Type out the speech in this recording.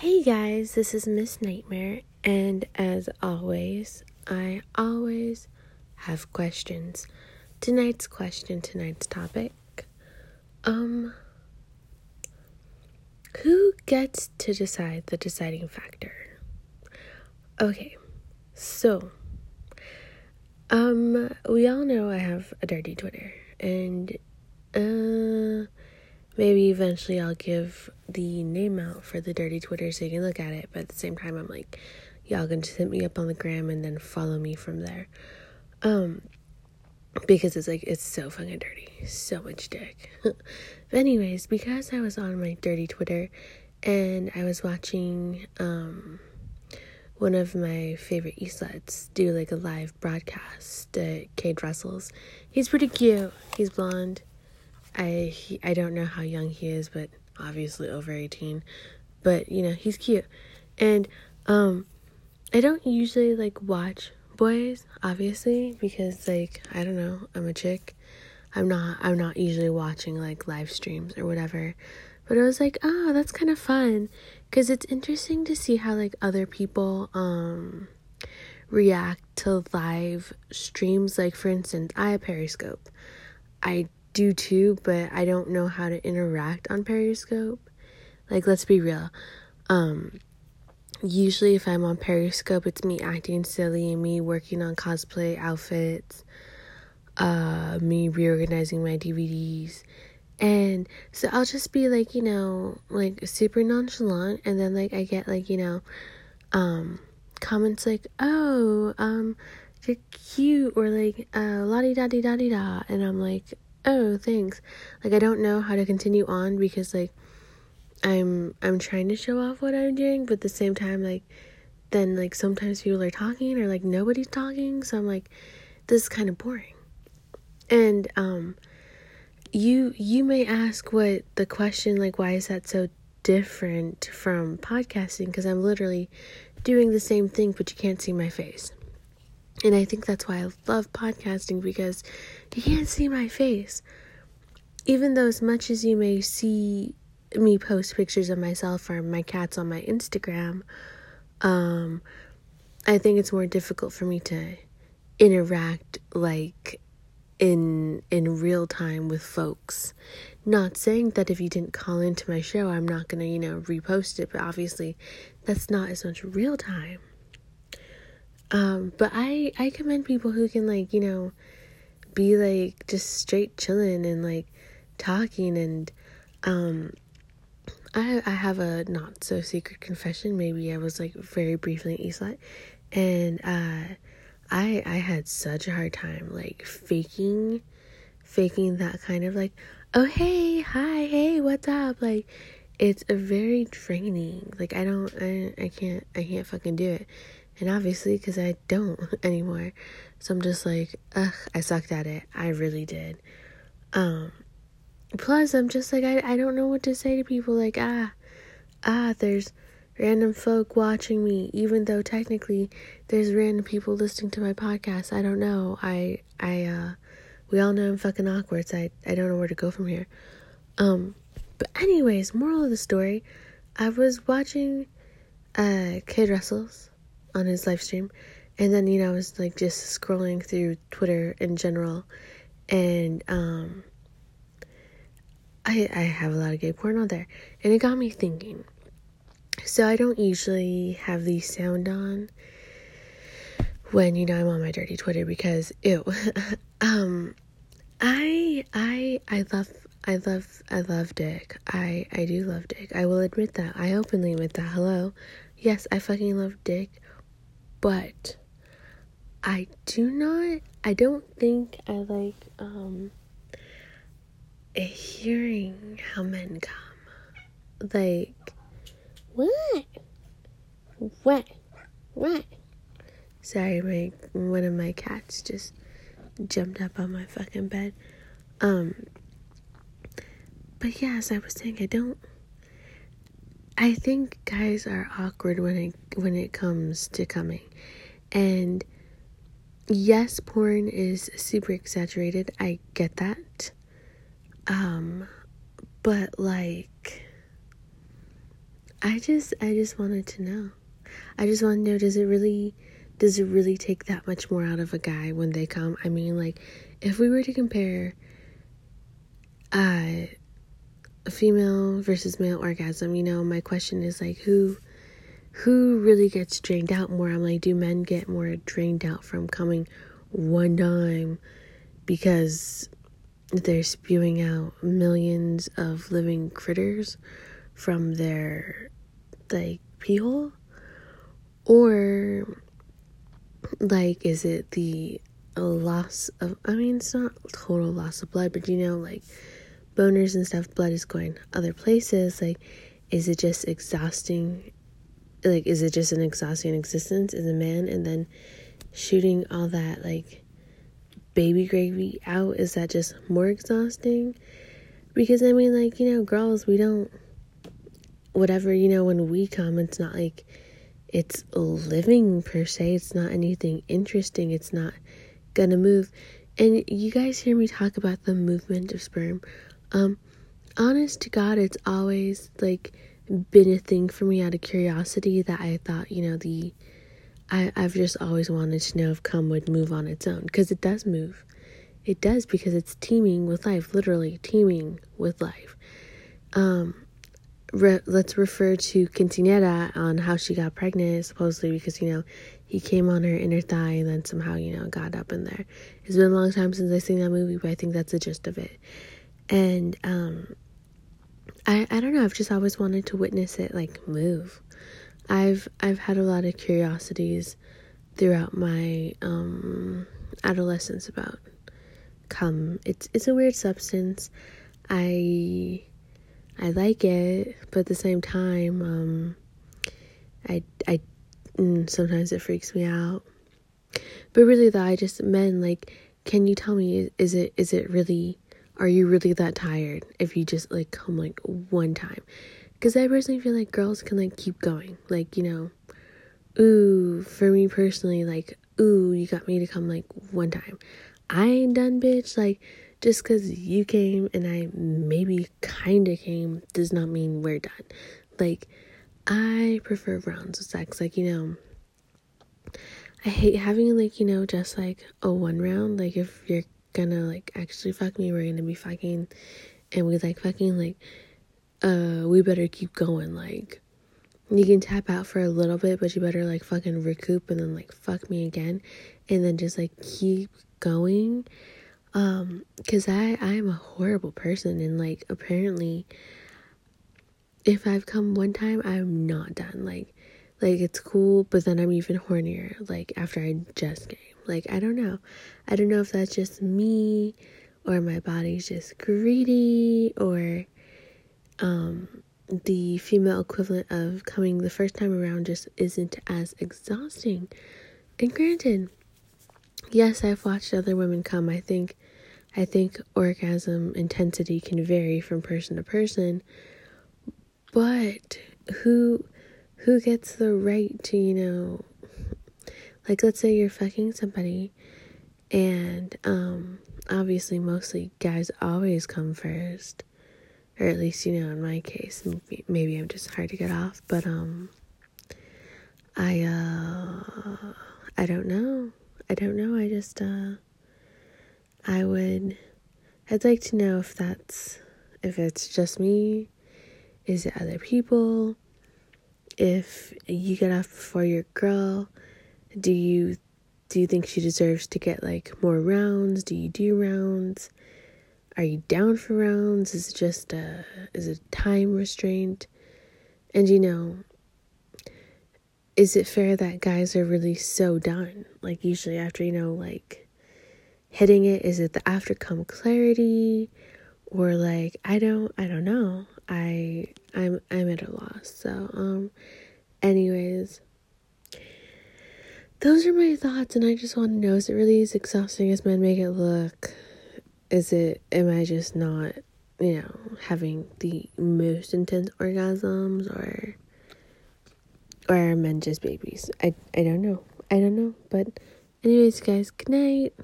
Hey guys, this is Miss Nightmare, and as always, I always have questions. Tonight's question, tonight's topic. Um, who gets to decide the deciding factor? Okay, so, um, we all know I have a dirty Twitter, and, uh, maybe eventually I'll give the name out for the dirty Twitter so you can look at it. But at the same time, I'm like, y'all can just hit me up on the gram and then follow me from there. Um, because it's like it's so fucking dirty, so much dick. but anyways, because I was on my dirty Twitter and I was watching um one of my favorite Eastlets do like a live broadcast at Cade Russell's. He's pretty cute. He's blonde I he, I don't know how young he is, but obviously over 18. But you know, he's cute. And um I don't usually like watch boys, obviously, because like I don't know, I'm a chick. I'm not I'm not usually watching like live streams or whatever. But I was like, "Oh, that's kind of fun." Cuz it's interesting to see how like other people um react to live streams like for instance, I have Periscope. I do too, but I don't know how to interact on Periscope. Like, let's be real. Um, usually, if I'm on Periscope, it's me acting silly and me working on cosplay outfits, uh, me reorganizing my DVDs. And so I'll just be like, you know, like super nonchalant, and then like I get like, you know, um, comments like, oh, um, you're cute, or like, uh, la di da di da di da, and I'm like, oh thanks. Like i don't know how to continue on because like i'm i'm trying to show off what i'm doing but at the same time like then like sometimes people are talking or like nobody's talking so i'm like this is kind of boring. And um you you may ask what the question like why is that so different from podcasting? Because i'm literally doing the same thing but you can't see my face and I think that's why I love podcasting because you can't see my face. Even though, as much as you may see me post pictures of myself or my cats on my Instagram, um, I think it's more difficult for me to interact like in in real time with folks. Not saying that if you didn't call into my show, I'm not gonna you know repost it, but obviously that's not as much real time. Um, but I I commend people who can like you know be like just straight chilling and like talking and um I I have a not so secret confession. Maybe I was like very briefly an Eastlet, and uh, I I had such a hard time like faking, faking that kind of like, oh hey hi hey what's up like, it's a very draining. Like I don't I I can't I can't fucking do it, and obviously, because I don't anymore. So I'm just like, ugh, I sucked at it. I really did. Um, plus, I'm just like, I, I don't know what to say to people. Like, ah, ah, there's random folk watching me, even though technically there's random people listening to my podcast. I don't know. I, I, uh, we all know I'm fucking awkward, so I, I don't know where to go from here. Um, but anyways, moral of the story, I was watching, uh, Cade Russell's on his live stream. And then, you know, I was like just scrolling through Twitter in general. And um I I have a lot of gay porn on there. And it got me thinking. So I don't usually have the sound on when, you know, I'm on my dirty Twitter because ew. um I I I love I love I love dick. I I do love dick. I will admit that. I openly admit that. Hello. Yes, I fucking love dick but I do not I don't think I like um hearing how men come. Like what? What? What? Sorry, my one of my cats just jumped up on my fucking bed. Um but yeah, as I was saying, I don't I think guys are awkward when it when it comes to coming. And yes, porn is super exaggerated. I get that. Um but like I just I just wanted to know. I just want to know does it really does it really take that much more out of a guy when they come? I mean, like if we were to compare uh female versus male orgasm, you know, my question is like who who really gets drained out more? I'm like, do men get more drained out from coming one time because they're spewing out millions of living critters from their like pee hole? Or like is it the loss of I mean it's not total loss of blood, but you know, like boners and stuff, blood is going other places, like is it just exhausting like is it just an exhausting existence as a man? And then shooting all that like baby gravy out is that just more exhausting? Because i mean like you know girls we don't whatever you know when we come it's not like it's living per se it's not anything interesting it's not gonna move. And you guys hear me talk about the movement of sperm um honest to god it's always like been a thing for me out of curiosity that I thought, you know, the I, I've just always wanted to know if cum would move on its own because it does move. It does because it's teeming with life, literally teeming with life. Um, re- let's refer to Quinceanera on how she got pregnant, supposedly because you know he came on her inner thigh and then somehow you know got up in there. It's been a long time since I've seen that movie, but I think that's the gist of it. And um, I I don't know, I've just always wanted to witness it like move. I've I've had a lot of curiosities throughout my um adolescence about cum. It's it's a weird substance. I I like it, but at the same time um I I mm, sometimes it freaks me out. But really though, I just men like can you tell me is it is it really are you really that tired if you just like come like one time? Because I personally feel like girls can like keep going. Like, you know, ooh, for me personally, like, ooh, you got me to come like one time. I ain't done, bitch. Like, just because you came and I maybe kind of came does not mean we're done. Like, I prefer rounds of sex. Like, you know, I hate having like, you know, just like a one round. Like, if you're gonna like actually fuck me, we're gonna be fucking and we like fucking like uh we better keep going like you can tap out for a little bit but you better like fucking recoup and then like fuck me again and then just like keep going um cuz I I'm a horrible person and like apparently if I've come one time I'm not done like like it's cool but then I'm even hornier like after I just came like, I don't know. I don't know if that's just me or my body's just greedy or um, the female equivalent of coming the first time around just isn't as exhausting. And granted, yes, I've watched other women come. I think I think orgasm intensity can vary from person to person. But who who gets the right to, you know, like let's say you're fucking somebody and um obviously mostly guys always come first or at least you know in my case maybe, i'm just hard to get off but um i uh i don't know. I don't know. I just uh i would i'd like to know if that's if it's just me is it other people if you get off before your girl do you do you think she deserves to get like more rounds? Do you do rounds? Are you down for rounds? Is it just a is it time restraint? And you know, is it fair that guys are really so done? Like usually after you know like hitting it, is it the after come clarity or like I don't I don't know. I I'm I'm at a loss. So um anyways, those are my thoughts, and I just want to know is it really as exhausting as men make it look? Is it, am I just not, you know, having the most intense orgasms, or, or are men just babies? I, I don't know. I don't know. But, anyways, guys, good night.